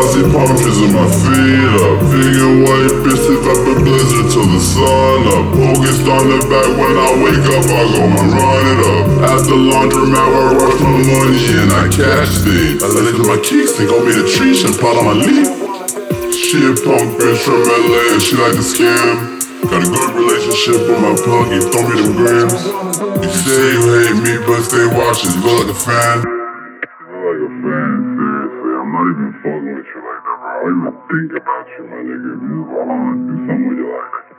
I palm trees in my feet up. Vegan white bitch, if a blizzard till the sun up. Focused on the back when I wake up, I go and run it up. At the laundromat, I rush my money and I cash things. I let it my kicks and go be the trees and pot on my leaf. She a punk bitch from LA and she like to scam. Got a good relationship with my plug, you throw me them grams. You say you hate me, but stay watching, look like a fan. Fan, seriously. I'm not even fucking with you like that, bro. I even think about you, my nigga. If you wanna do something with your life.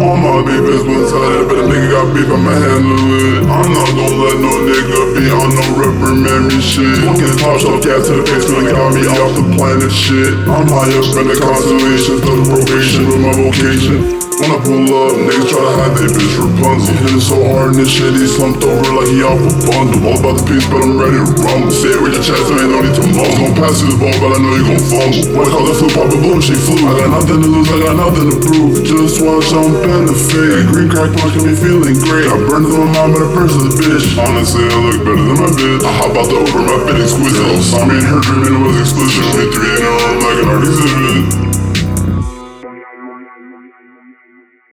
All my beef is one sided, but a nigga got beef, I'ma handle it. I'm not gonna let no nigga be on no reprimand me shit. Fucking top shelf cat to the face, man, got me off the planet shit. I'm high up in the constellations, the probation with my vocation. When I pull up, niggas try to hide they bitch Rapunzel. Hitting so hard in this shit, he slumped over like he off a bundle. All about the peace, but I'm ready to rumble. Say it with your chest, man, no need to mumble. Gon' pass you the ball, but I know you gon' fumble. What I call the flip, pop a boom, she flew. I got nothing to lose, I got nothing to prove. Just watch, I'm benefit. Green crack punch got me feeling great. I burned to my mom, but purse of the bitch. Honestly, I look better than my bitch. I hop out the Uber, my fit exquisite. Saw me and her dreaming, it was explicit. We three in a room like an art exhibit.